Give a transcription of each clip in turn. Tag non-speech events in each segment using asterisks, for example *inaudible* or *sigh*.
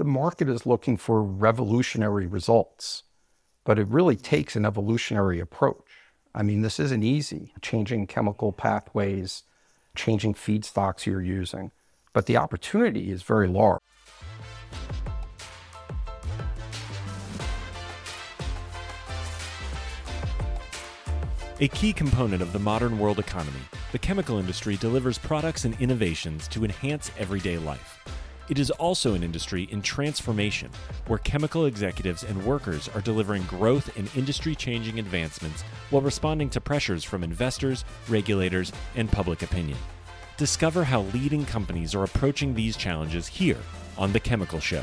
the market is looking for revolutionary results, but it really takes an evolutionary approach. I mean, this isn't easy, changing chemical pathways, changing feedstocks you're using, but the opportunity is very large. A key component of the modern world economy, the chemical industry delivers products and innovations to enhance everyday life. It is also an industry in transformation, where chemical executives and workers are delivering growth and industry changing advancements while responding to pressures from investors, regulators, and public opinion. Discover how leading companies are approaching these challenges here on The Chemical Show.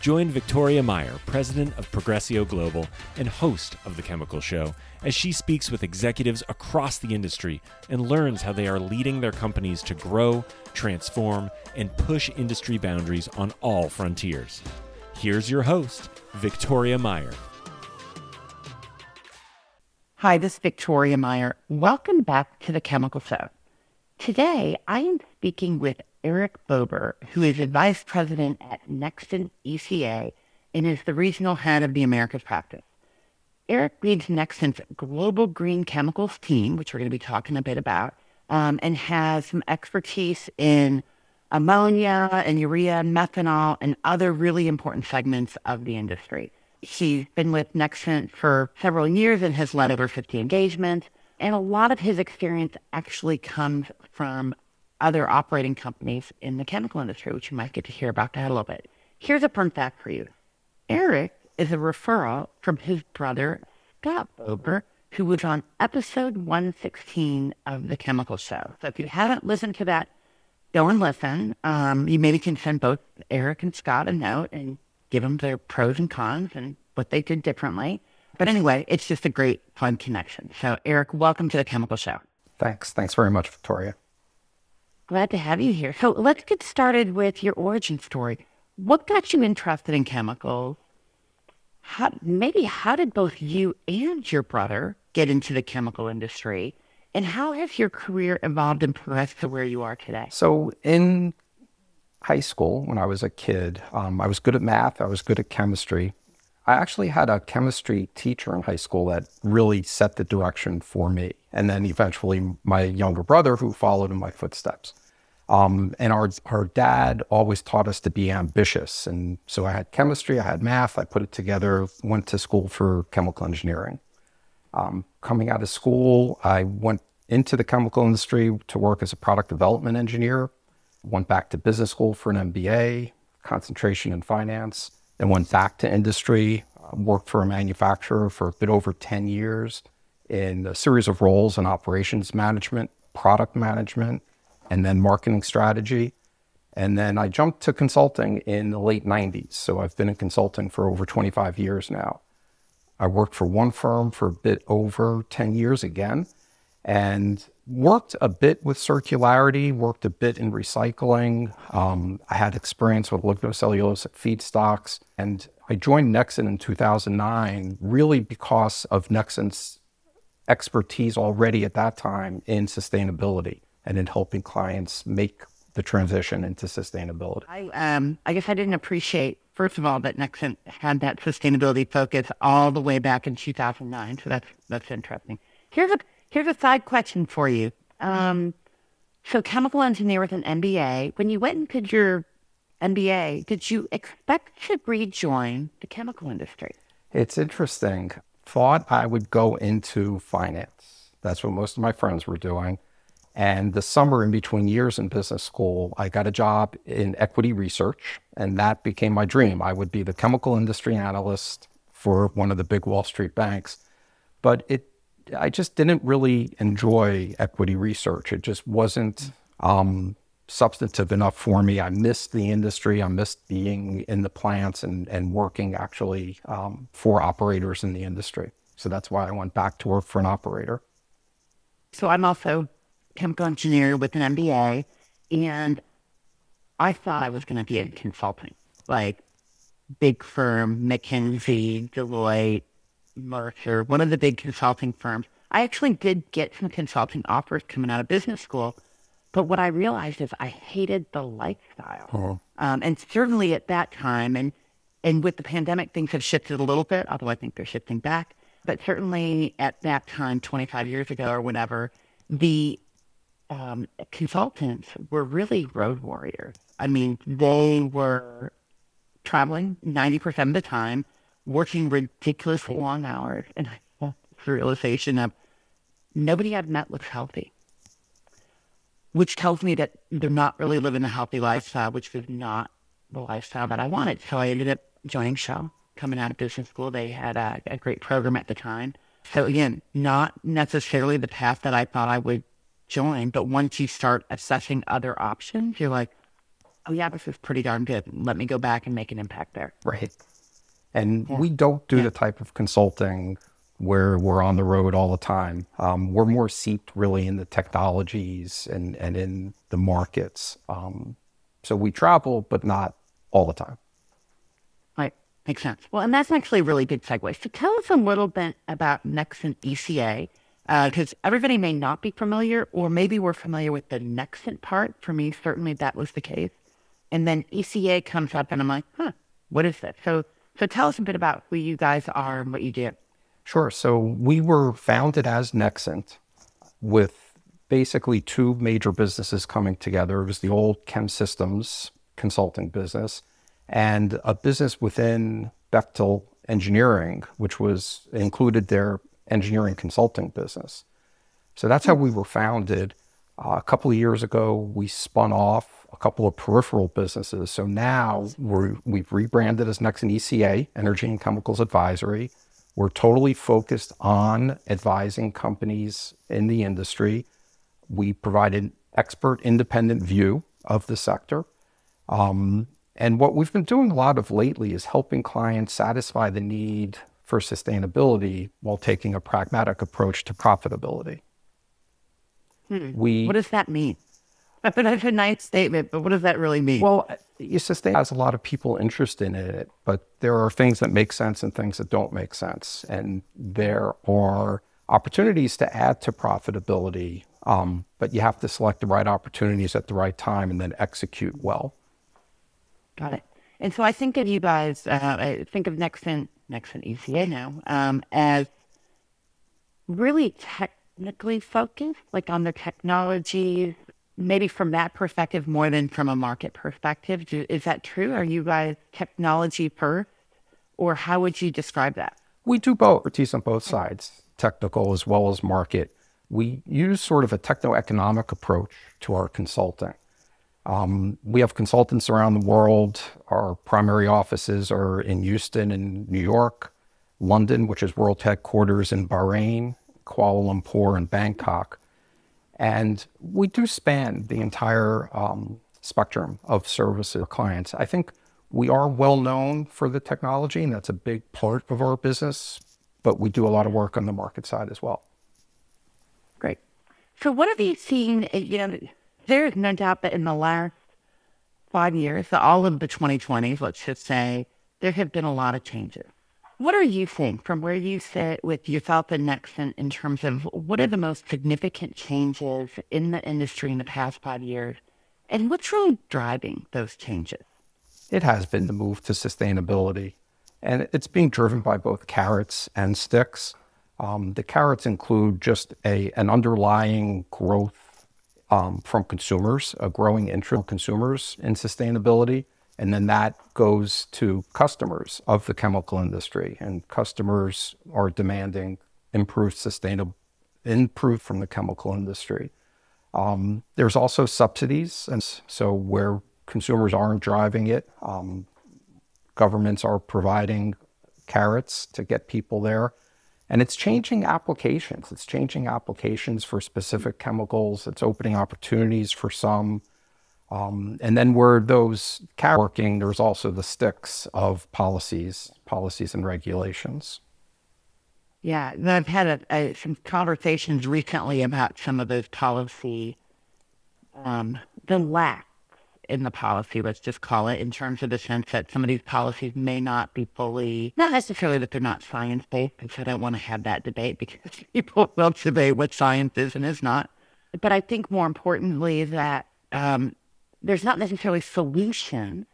Join Victoria Meyer, president of Progressio Global and host of The Chemical Show, as she speaks with executives across the industry and learns how they are leading their companies to grow, transform, and push industry boundaries on all frontiers. Here's your host, Victoria Meyer. Hi, this is Victoria Meyer. Welcome back to The Chemical Show. Today, I am speaking with Eric Bober, who is a vice president at Nexant ECA and is the regional head of the Americas practice. Eric leads Nexant's global green chemicals team, which we're going to be talking a bit about, um, and has some expertise in ammonia and urea methanol and other really important segments of the industry. He's been with Nexant for several years and has led over 50 engagements. And a lot of his experience actually comes from other operating companies in the chemical industry, which you might get to hear about that a little bit. Here's a fun fact for you. Eric is a referral from his brother, Scott Bober, who was on episode 116 of The Chemical Show. So if you haven't listened to that, go and listen. Um, you maybe can send both Eric and Scott a note and give them their pros and cons and what they did differently. But anyway, it's just a great, fun connection. So, Eric, welcome to The Chemical Show. Thanks. Thanks very much, Victoria. Glad to have you here. So let's get started with your origin story. What got you interested in chemicals? How, maybe how did both you and your brother get into the chemical industry? And how has your career evolved and progressed to where you are today? So, in high school, when I was a kid, um, I was good at math, I was good at chemistry. I actually had a chemistry teacher in high school that really set the direction for me. And then eventually, my younger brother, who followed in my footsteps. Um, and our, our dad always taught us to be ambitious. And so I had chemistry, I had math, I put it together, went to school for chemical engineering. Um, coming out of school, I went into the chemical industry to work as a product development engineer, went back to business school for an MBA, concentration in finance, then went back to industry, uh, worked for a manufacturer for a bit over 10 years in a series of roles in operations management, product management, and then marketing strategy. And then I jumped to consulting in the late 90s. So I've been in consulting for over 25 years now. I worked for one firm for a bit over 10 years again and worked a bit with circularity, worked a bit in recycling. Um, I had experience with lignocellulosic feedstocks. And I joined Nexant in 2009 really because of Nexant's expertise already at that time in sustainability and in helping clients make the transition into sustainability? I, um, I guess I didn't appreciate, first of all, that Nexant had that sustainability focus all the way back in 2009. So that's, that's interesting. Here's a, here's a side question for you. Um, so chemical engineer with an MBA, when you went and did your MBA, did you expect to rejoin the chemical industry? It's interesting. Thought I would go into finance. That's what most of my friends were doing. And the summer in between years in business school, I got a job in equity research, and that became my dream. I would be the chemical industry analyst for one of the big Wall Street banks. But it, I just didn't really enjoy equity research. It just wasn't um, substantive enough for me. I missed the industry. I missed being in the plants and, and working actually um, for operators in the industry. So that's why I went back to work for an operator. So I'm also chemical engineer with an MBA, and I thought I was going to be in consulting, like big firm, McKinsey, Deloitte, Mercer, one of the big consulting firms. I actually did get some consulting offers coming out of business school, But what I realized is I hated the lifestyle. Uh-huh. Um, and certainly at that time, and, and with the pandemic, things have shifted a little bit, although I think they're shifting back. But certainly at that time, 25 years ago or whatever, the um, consultants were really road warriors. I mean, they were traveling 90% of the time, working ridiculously long hours. And I had this realization of nobody I've met looks healthy, which tells me that they're not really living a healthy lifestyle, which was not the lifestyle that I wanted. So I ended up joining Shell, coming out of business school. They had a, a great program at the time. So again, not necessarily the path that I thought I would join, but once you start assessing other options, you're like, oh yeah, this is pretty darn good. Let me go back and make an impact there. Right. And we don't do the type of consulting where we're on the road all the time. Um, we're more seeped really in the technologies and, and in the markets. Um, so we travel, but not all the time. Right. Makes sense. Well, and that's actually a really good segue. So tell us a little bit about Nexant ECA, because uh, everybody may not be familiar, or maybe we're familiar with the Nexant part. For me, certainly that was the case. And then ECA comes up, and I'm like, huh, what is this? So, so tell us a bit about who you guys are and what you do. Sure. So we were founded as Nexant with basically two major businesses coming together. It was the old Chem Systems consulting business and a business within Bechtel Engineering, which was included their engineering consulting business. So that's how we were founded. Uh, a couple of years ago, we spun off a couple of peripheral businesses. So now we're, we've rebranded as Nexant ECA, Energy and Chemicals Advisory. We're totally focused on advising companies in the industry. We provide an expert independent view of the sector. Um, and what we've been doing a lot of lately is helping clients satisfy the need for sustainability while taking a pragmatic approach to profitability. Hmm. We, what does that mean? *laughs* That's a nice statement, but what does that really mean? Well, you sustain has a lot of people interested in it, but there are things that make sense and things that don't make sense. And there are opportunities to add to profitability, um, but you have to select the right opportunities at the right time and then execute well. Got it. And so I think of you guys, uh, I think of Nexant, Nexant ECA now, um, as really technically focused, like on the technologies, maybe from that perspective more than from a market perspective. Is that true? Are you guys technology first, or how would you describe that? We do both, expertise on both sides, technical as well as market. We use sort of a techno-economic approach to our consulting. Um, we have consultants around the world. Our primary offices are in Houston and New York, London, which is world headquarters in Bahrain, Kuala Lumpur, and Bangkok. And we do span the entire um, spectrum of services clients. I think we are well known for the technology, and that's a big part of our business, but we do a lot of work on the market side as well. Great. So, what have you seen? You know, there's no doubt that in the last five years, all of the 2020s, let's just say, there have been a lot of changes. What are you seeing from where you sit with yourself and Nexant in terms of what are the most significant changes in the industry in the past five years? And what's really driving those changes? It has been the move to sustainability, and it's being driven by both carrots and sticks. Um, the carrots include just a an underlying growth um, from consumers, a growing interest in consumers in sustainability. And then that goes to customers of the chemical industry, and customers are demanding improved sustainable, improved from the chemical industry. Um, there's also subsidies, and so where consumers aren't driving it, um, governments are providing carrots to get people there. And it's changing applications. It's changing applications for specific chemicals. It's opening opportunities for some. Um, and then where those cat working, there's also the sticks of policies, policies and regulations. Yeah, and I've had a, a, some conversations recently about some of those policy, um, the lack in the policy, let's just call it, in terms of the sense that some of these policies may not be fully, not necessarily that they're not science based, because I don't want to have that debate because *laughs* people will debate what science is and is not. but I think more importantly that um, there's not necessarily solutions,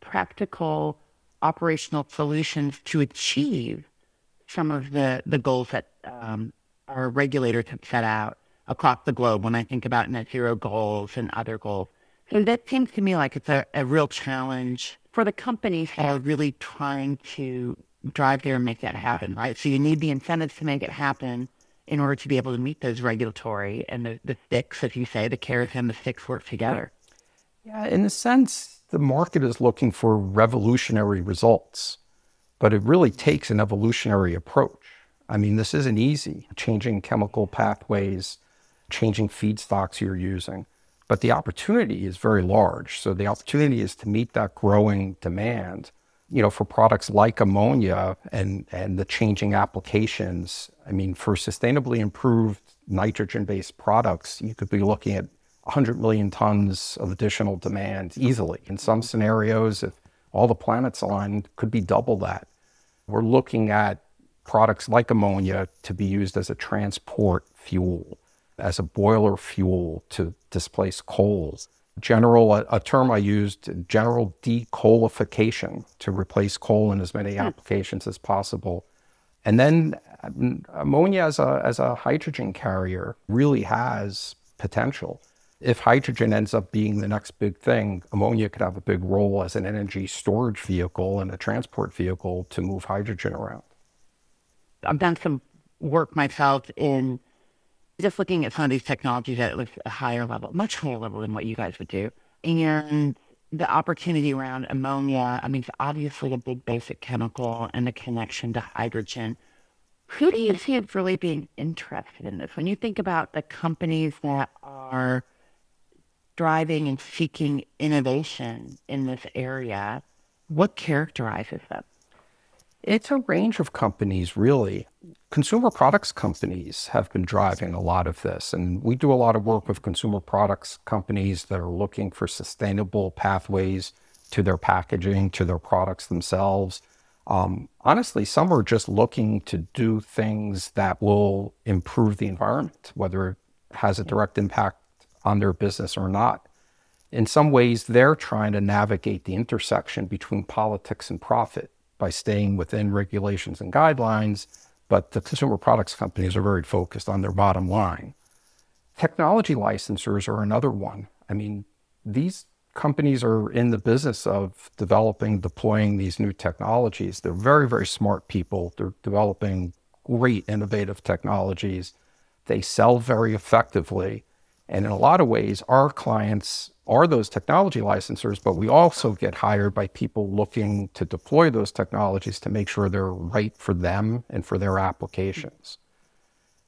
practical operational solutions to achieve some of the, the goals that um, our regulators have set out across the globe when I think about net zero goals and other goals. So that seems to me like it's a, a real challenge for the companies that are really trying to drive there and make that happen, right? So you need the incentives to make it happen in order to be able to meet those regulatory and the, the sticks, as you say, the carrots and the sticks work together. Yeah, in a sense, the market is looking for revolutionary results, but it really takes an evolutionary approach. I mean, this isn't easy, changing chemical pathways, changing feedstocks you're using. But the opportunity is very large. So the opportunity is to meet that growing demand, you know, for products like ammonia and, and the changing applications. I mean, for sustainably improved nitrogen-based products, you could be looking at 100 million tons of additional demand easily. In some scenarios, if all the planets align, could be double that. We're looking at products like ammonia to be used as a transport fuel as a boiler fuel to displace coals. General, a, a term I used, general decoalification to replace coal in as many hmm. applications as possible. And then ammonia as a, as a hydrogen carrier really has potential. If hydrogen ends up being the next big thing, ammonia could have a big role as an energy storage vehicle and a transport vehicle to move hydrogen around. I've done some work myself in just looking at some of these technologies at a higher level, much higher level than what you guys would do. And the opportunity around ammonia, I mean, it's obviously a big basic chemical and the connection to hydrogen. Who do you see as really being interested in this? When you think about the companies that are driving and seeking innovation in this area, what characterizes them? It's a range of companies, really. Consumer products companies have been driving a lot of this. And we do a lot of work with consumer products companies that are looking for sustainable pathways to their packaging, to their products themselves. Um, honestly, some are just looking to do things that will improve the environment, whether it has a direct impact on their business or not. In some ways, they're trying to navigate the intersection between politics and profit by staying within regulations and guidelines, but the consumer products companies are very focused on their bottom line. Technology licensors are another one. I mean, these companies are in the business of developing, deploying these new technologies. They're very, very smart people. They're developing great innovative technologies. They sell very effectively. And in a lot of ways, our clients are those technology licensors, but we also get hired by people looking to deploy those technologies to make sure they're right for them and for their applications.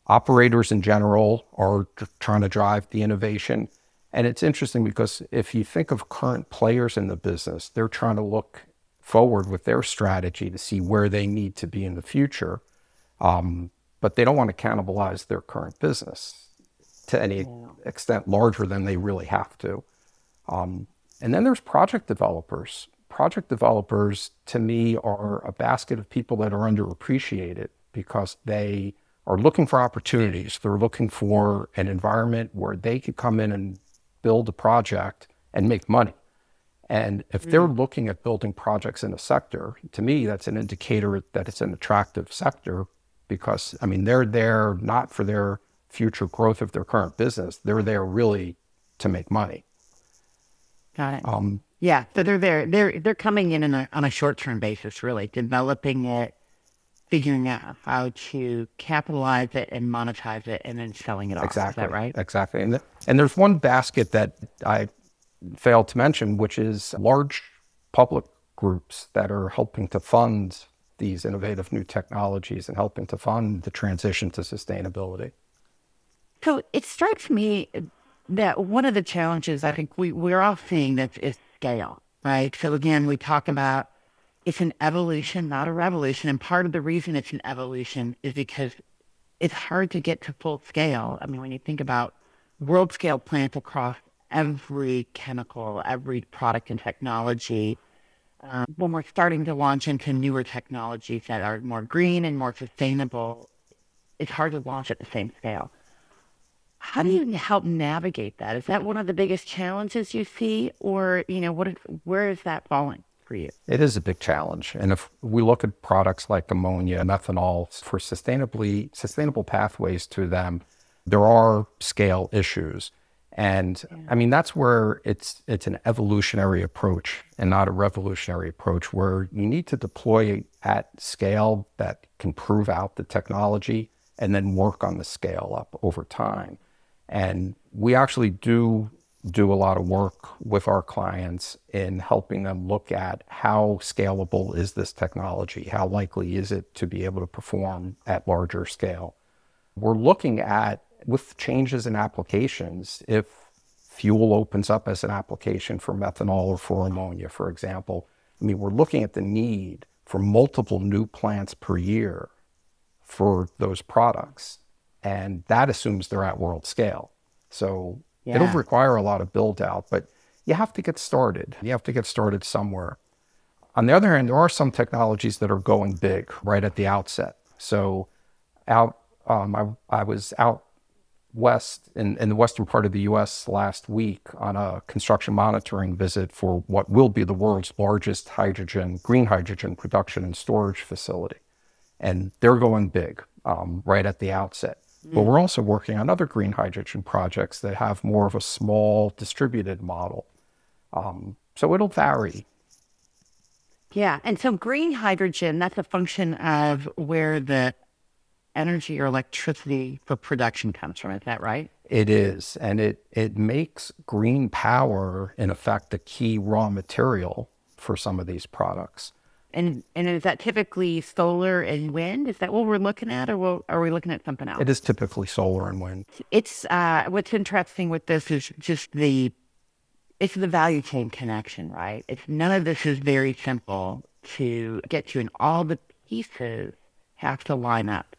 Operators in general are trying to drive the innovation. And it's interesting because if you think of current players in the business, they're trying to look forward with their strategy to see where they need to be in the future. Um, but they don't want to cannibalize their current business to any extent larger than they really have to. Um, and then there's project developers. Project developers, to me, are a basket of people that are underappreciated because they are looking for opportunities. They're looking for an environment where they could come in and build a project and make money. And if they're mm. looking at building projects in a sector, to me, that's an indicator that it's an attractive sector because, I mean, they're there not for their future growth of their current business. They're there really to make money. Got it. Um, yeah, so they're there. They're they're coming in, a, on a short term basis, really developing it, figuring out how to capitalize it and monetize it, and then selling it off. Exactly. Is that right? Exactly. And the, and there's one basket that I failed to mention, which is large public groups that are helping to fund these innovative new technologies and helping to fund the transition to sustainability. So it strikes me that one of the challenges I think we, we're all seeing is scale, right? So again, we talk about it's an evolution, not a revolution. And part of the reason it's an evolution is because it's hard to get to full scale. I mean, when you think about world scale plants across every chemical, every product and technology, um, when we're starting to launch into newer technologies that are more green and more sustainable, it's hard to launch at the same scale. How do you help navigate that? Is that one of the biggest challenges you see, or you know, what? Where is that falling for you? It is a big challenge, and if we look at products like ammonia, methanol, for sustainably sustainable pathways to them, there are scale issues. And yeah. I mean that's where it's it's an evolutionary approach and not a revolutionary approach where you need to deploy at scale that can prove out the technology and then work on the scale up over time. And we actually do do a lot of work with our clients in helping them look at how scalable is this technology? How likely is it to be able to perform at larger scale? We're looking at, with changes in applications, if fuel opens up as an application for methanol or for ammonia, for example, I mean, we're looking at the need for multiple new plants per year for those products. And that assumes they're at world scale. So yeah. it'll require a lot of build out, but you have to get started. You have to get started somewhere. On the other hand, there are some technologies that are going big right at the outset. So out, um, I, I was out west in, in the western part of the US last week on a construction monitoring visit for what will be the world's largest hydrogen, green hydrogen production and storage facility and they're going big um, right at the outset. Mm. But we're also working on other green hydrogen projects that have more of a small distributed model. Um, so it'll vary. Yeah. And so green hydrogen, that's a function of where the energy or electricity for production comes from. Is that right? It is. And it, it makes green power, in effect, the key raw material for some of these products. And and is that typically solar and wind? Is that what we're looking at, or are we looking at something else? It is typically solar and wind. It's uh, what's interesting with this is just the it's the value chain connection, right? It's none of this is very simple to get to, and all the pieces have to line up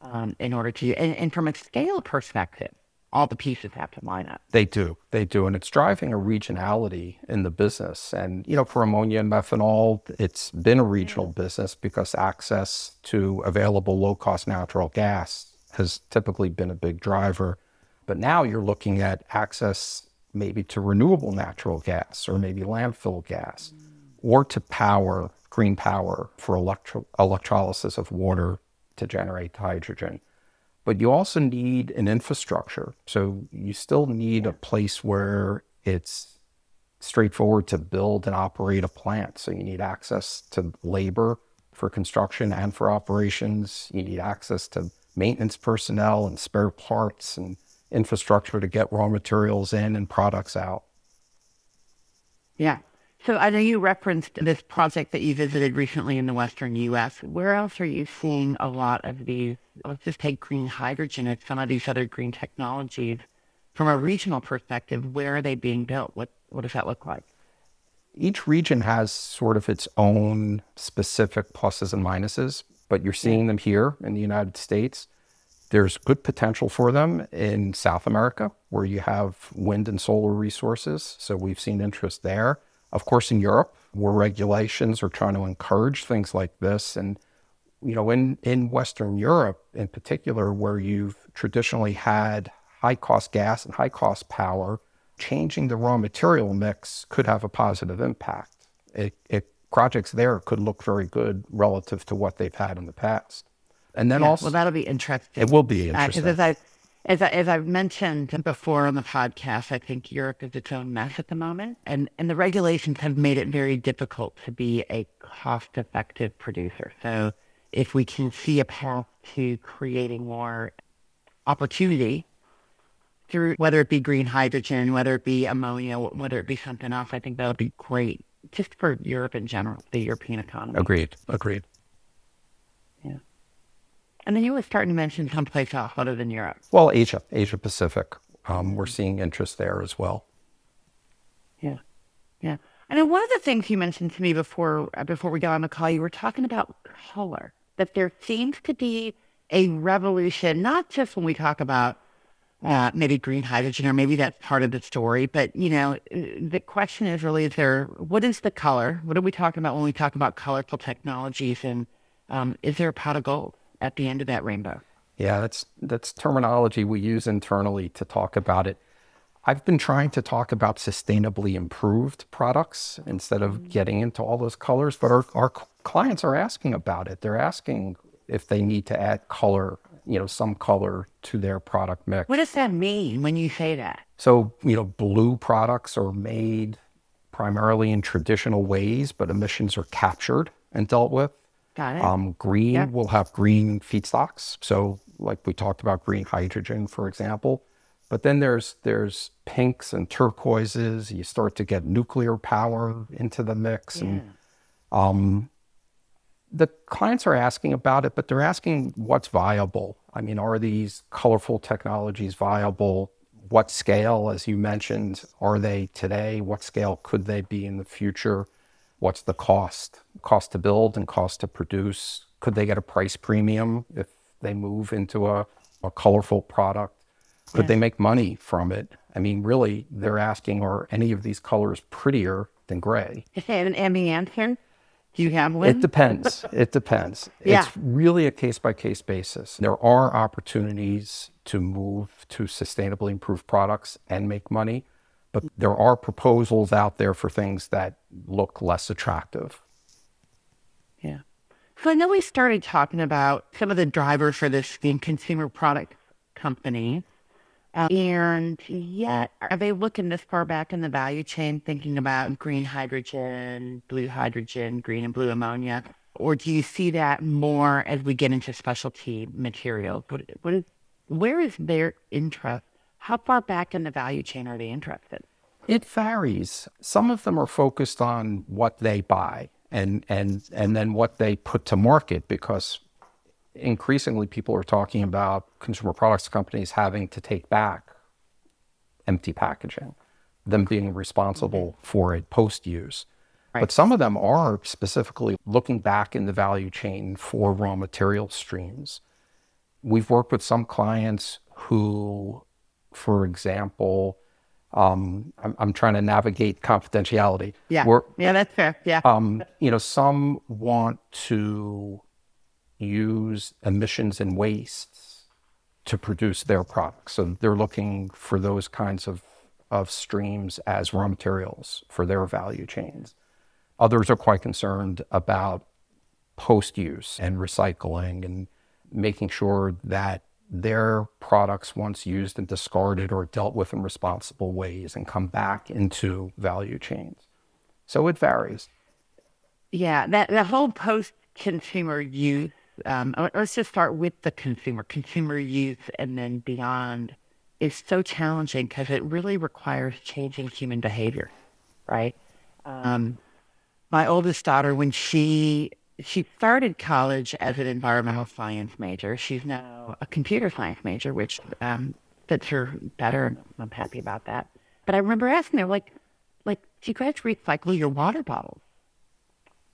um, in order to. And, and from a scale perspective, all the pieces have to line up. They do. They do. And it's driving a regionality in the business. And, you know, for ammonia and methanol, it's been a regional mm. business because access to available low cost natural gas has typically been a big driver. But now you're looking at access maybe to renewable natural gas or maybe landfill gas or to power, green power for electro- electrolysis of water to generate hydrogen but you also need an infrastructure. So you still need a place where it's straightforward to build and operate a plant. So you need access to labor for construction and for operations. You need access to maintenance personnel and spare parts and infrastructure to get raw materials in and products out. Yeah. So I know you referenced this project that you visited recently in the Western U.S. Where else are you seeing a lot of these? Let's just take green hydrogen and some of these other green technologies. From a regional perspective, where are they being built? What what does that look like? Each region has sort of its own specific pluses and minuses, but you're seeing them here in the United States. There's good potential for them in South America, where you have wind and solar resources. So we've seen interest there. Of course, in Europe, where regulations are trying to encourage things like this, and you know, in in Western Europe in particular, where you've traditionally had high cost gas and high cost power, changing the raw material mix could have a positive impact. It, it projects there could look very good relative to what they've had in the past. And then yeah, also, well, that'll be interesting. It will be interesting. Uh, I as, I, as I've mentioned before on the podcast, I think Europe is its own mess at the moment, and, and the regulations have made it very difficult to be a cost effective producer. So, if we can see a path to creating more opportunity through whether it be green hydrogen, whether it be ammonia, whether it be something else, I think that would be great just for Europe in general, the European economy. Agreed. Agreed. And then you were starting to mention someplace else other than Europe. Well, Asia, Asia Pacific. Um, we're seeing interest there as well. Yeah, yeah. And then one of the things you mentioned to me before uh, before we got on the call, you were talking about color. That there seems to be a revolution, not just when we talk about uh, maybe green hydrogen, or maybe that's part of the story. But you know, uh, the question is really: is there what is the color? What are we talking about when we talk about colorful technologies? And um, is there a pot of gold? At the end of that rainbow? Yeah, that's that's terminology we use internally to talk about it. I've been trying to talk about sustainably improved products instead of mm-hmm. getting into all those colors, but our, our clients are asking about it. They're asking if they need to add color, you know, some color to their product mix. What does that mean when you say that? So, you know, blue products are made primarily in traditional ways, but emissions are captured and dealt with. Got it. Um, green Yeah. will have green feedstocks. So, like we talked about green hydrogen, for example. But then there's there's pinks and turquoises. You start to get nuclear power into the mix, and um, the clients are asking about it, but they're asking what's viable. I mean, are these colorful technologies viable? What scale, as you mentioned, are they today? What scale could they be in the future? What's the cost? Cost to build and cost to produce? Could they get a price premium if they move into a, a colorful product? Could they make money from it? I mean, really, they're asking, are any of these colors prettier than gray? And, and the answer? Do you have one? It depends. It depends. Yeah. It's really a case by case basis. There are opportunities to move to sustainably improved products and make money, but there are proposals out there for things that look less attractive. Yeah. So I know we started talking about some of the drivers for this consumer product company. Uh, and yet, are they looking this far back in the value chain, thinking about green hydrogen, blue hydrogen, green and blue ammonia? Or do you see that more as we get into specialty materials? What, what is, where is their interest? How far back in the value chain are they interested? It varies. Some of them are focused on what they buy and and and then what they put to market because increasingly people are talking about consumer products companies having to take back empty packaging, them being responsible mm-hmm. for it post use. Right. But some of them are specifically looking back in the value chain for raw material streams. We've worked with some clients who, for example, um, I'm, I'm trying to navigate confidentiality. Yeah. We're, yeah, that's fair. Yeah. um, you know, some want to use emissions and wastes to produce their products. So they're looking for those kinds of, of streams as raw materials for their value chains. Others are quite concerned about post use and recycling and making sure that their products, once used and discarded, or dealt with in responsible ways and come back into value chains. So it varies. Yeah, that the whole post consumer use. Um, let's just start with the consumer, consumer use, and then beyond is so challenging because it really requires changing human behavior, right? Um, my oldest daughter, when she she started college as an environmental science major, she's now a computer science major, which um, fits her better. I'm happy about that. But I remember asking her, like, like, do you guys recycle your water bottles?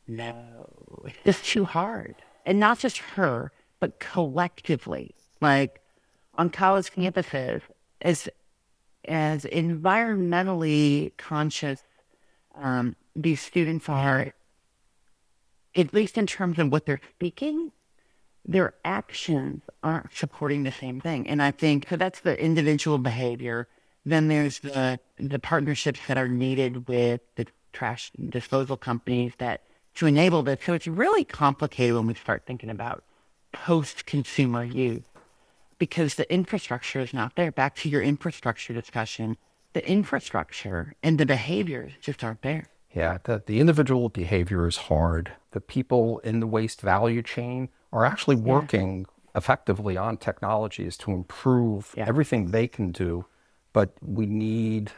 No, it's just too hard. And not just her, but collectively. Like on college campuses, as as environmentally conscious um, these students are, at least in terms of what they're speaking, their actions aren't supporting the same thing. And I think so that's the individual behavior. Then there's the the partnerships that are needed with the trash disposal companies that to enable this. So it's really complicated when we start thinking about post consumer use because the infrastructure is not there. Back to your infrastructure discussion, the infrastructure and the behaviors just aren't there. Yeah, the, the individual behavior is hard. The people in the waste value chain are actually working effectively on technologies to improve Yeah. everything they can do, but we need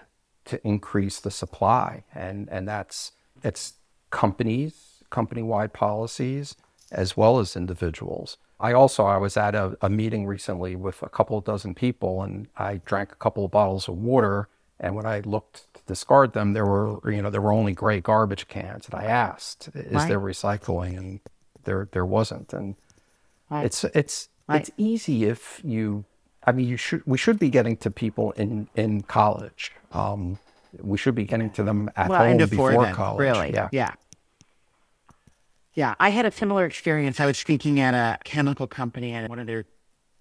to increase the supply, and and that's it's companies, company-wide policies, as well as individuals. I also I was at a, a meeting recently with a couple of dozen people, and I drank a couple of bottles of water. And when I looked to discard them, there were you know there were only gray garbage cans. And I asked, "Is Right. there recycling?" And there there wasn't. And Right. it's it's Right. it's easy if you. I mean, you should we should be getting to people in in college. Um, we should be getting to them at well, home before, before college. really. Yeah. yeah. Yeah, I had a similar experience. I was speaking at a chemical company, at one of their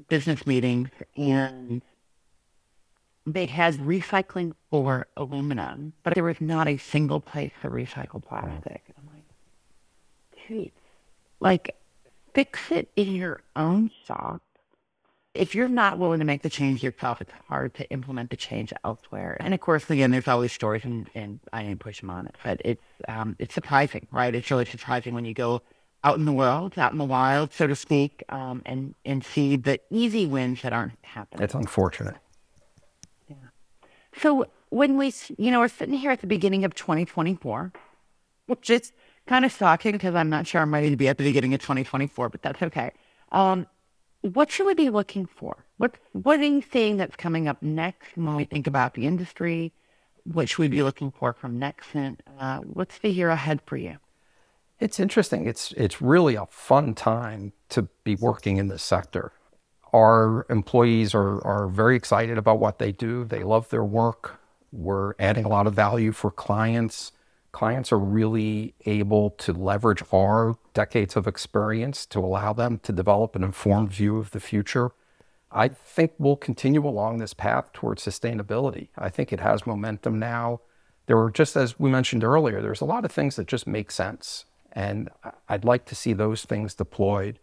business meetings and they had recycling for aluminum, but there was not a single place to recycle plastic. I'm like, dude, like, fix it in your own shop. If you're not willing to make the change yourself, it's hard to implement the change elsewhere. And of course, again, there's always stories, and, and I didn't push them on it, but it's um, it's surprising, right? It's really surprising when you go out in the world, out in the wild, so to speak, um, and and see the easy wins that aren't happening. It's unfortunate. So when we, you know, we're sitting here at the beginning of 2024, which is kind of shocking because I'm not sure I'm ready to be at the beginning of 2024, but that's okay. Um, what should we be looking for? What what are you seeing that's coming up next when we think about the industry? What should we be looking for from Nexant? Uh, what's the year ahead for you? It's interesting. It's it's really a fun time to be working in this sector. Our employees are are very excited about what they do. They love their work. We're adding a lot of value for clients. Clients are really able to leverage our decades of experience to allow them to develop an informed view of the future. I think we'll continue along this path towards sustainability. I think it has momentum now. There are just as we mentioned earlier, there's a lot of things that just make sense. And I'd like to see those things deployed.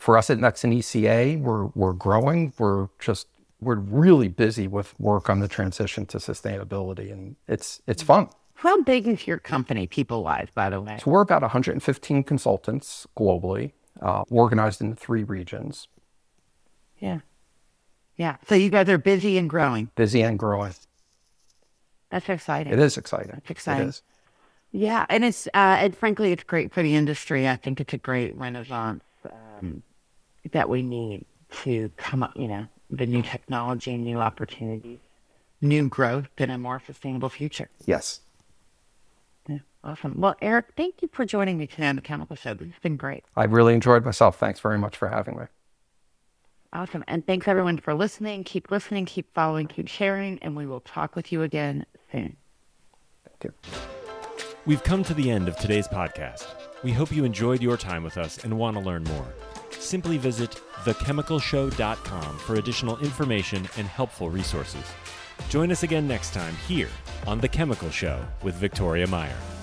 For us at Nexant ECA, we're we're growing. We're just we're really busy with work on the transition to sustainability and it's it's fun. How big is your company, people wise, by the way? So we're about 115 consultants globally, uh, organized into three regions, Yeah. Yeah. So you guys are busy and growing. busy and growing. That's exciting. It is exciting. That's exciting. It is. Yeah, and it's uh, and frankly, it's great for the industry. I think it's a great renaissance um, that we need to come up. You know, the new technology, new opportunities, new growth, and a more sustainable future. Yes. Yeah, awesome. Well, Eric, thank you for joining me today on the Chemical Show. This has been great. I've really enjoyed myself. Thanks very much for having me. Awesome, and thanks everyone for listening. Keep listening, keep following, keep sharing, and we will talk with you again soon. Thank you. We've come to the end of today's podcast. We hope you enjoyed your time with us and want to learn more. Simply visit thechemicalshow.com for additional information and helpful resources. Join us again next time here on The Chemical Show with Victoria Meyer.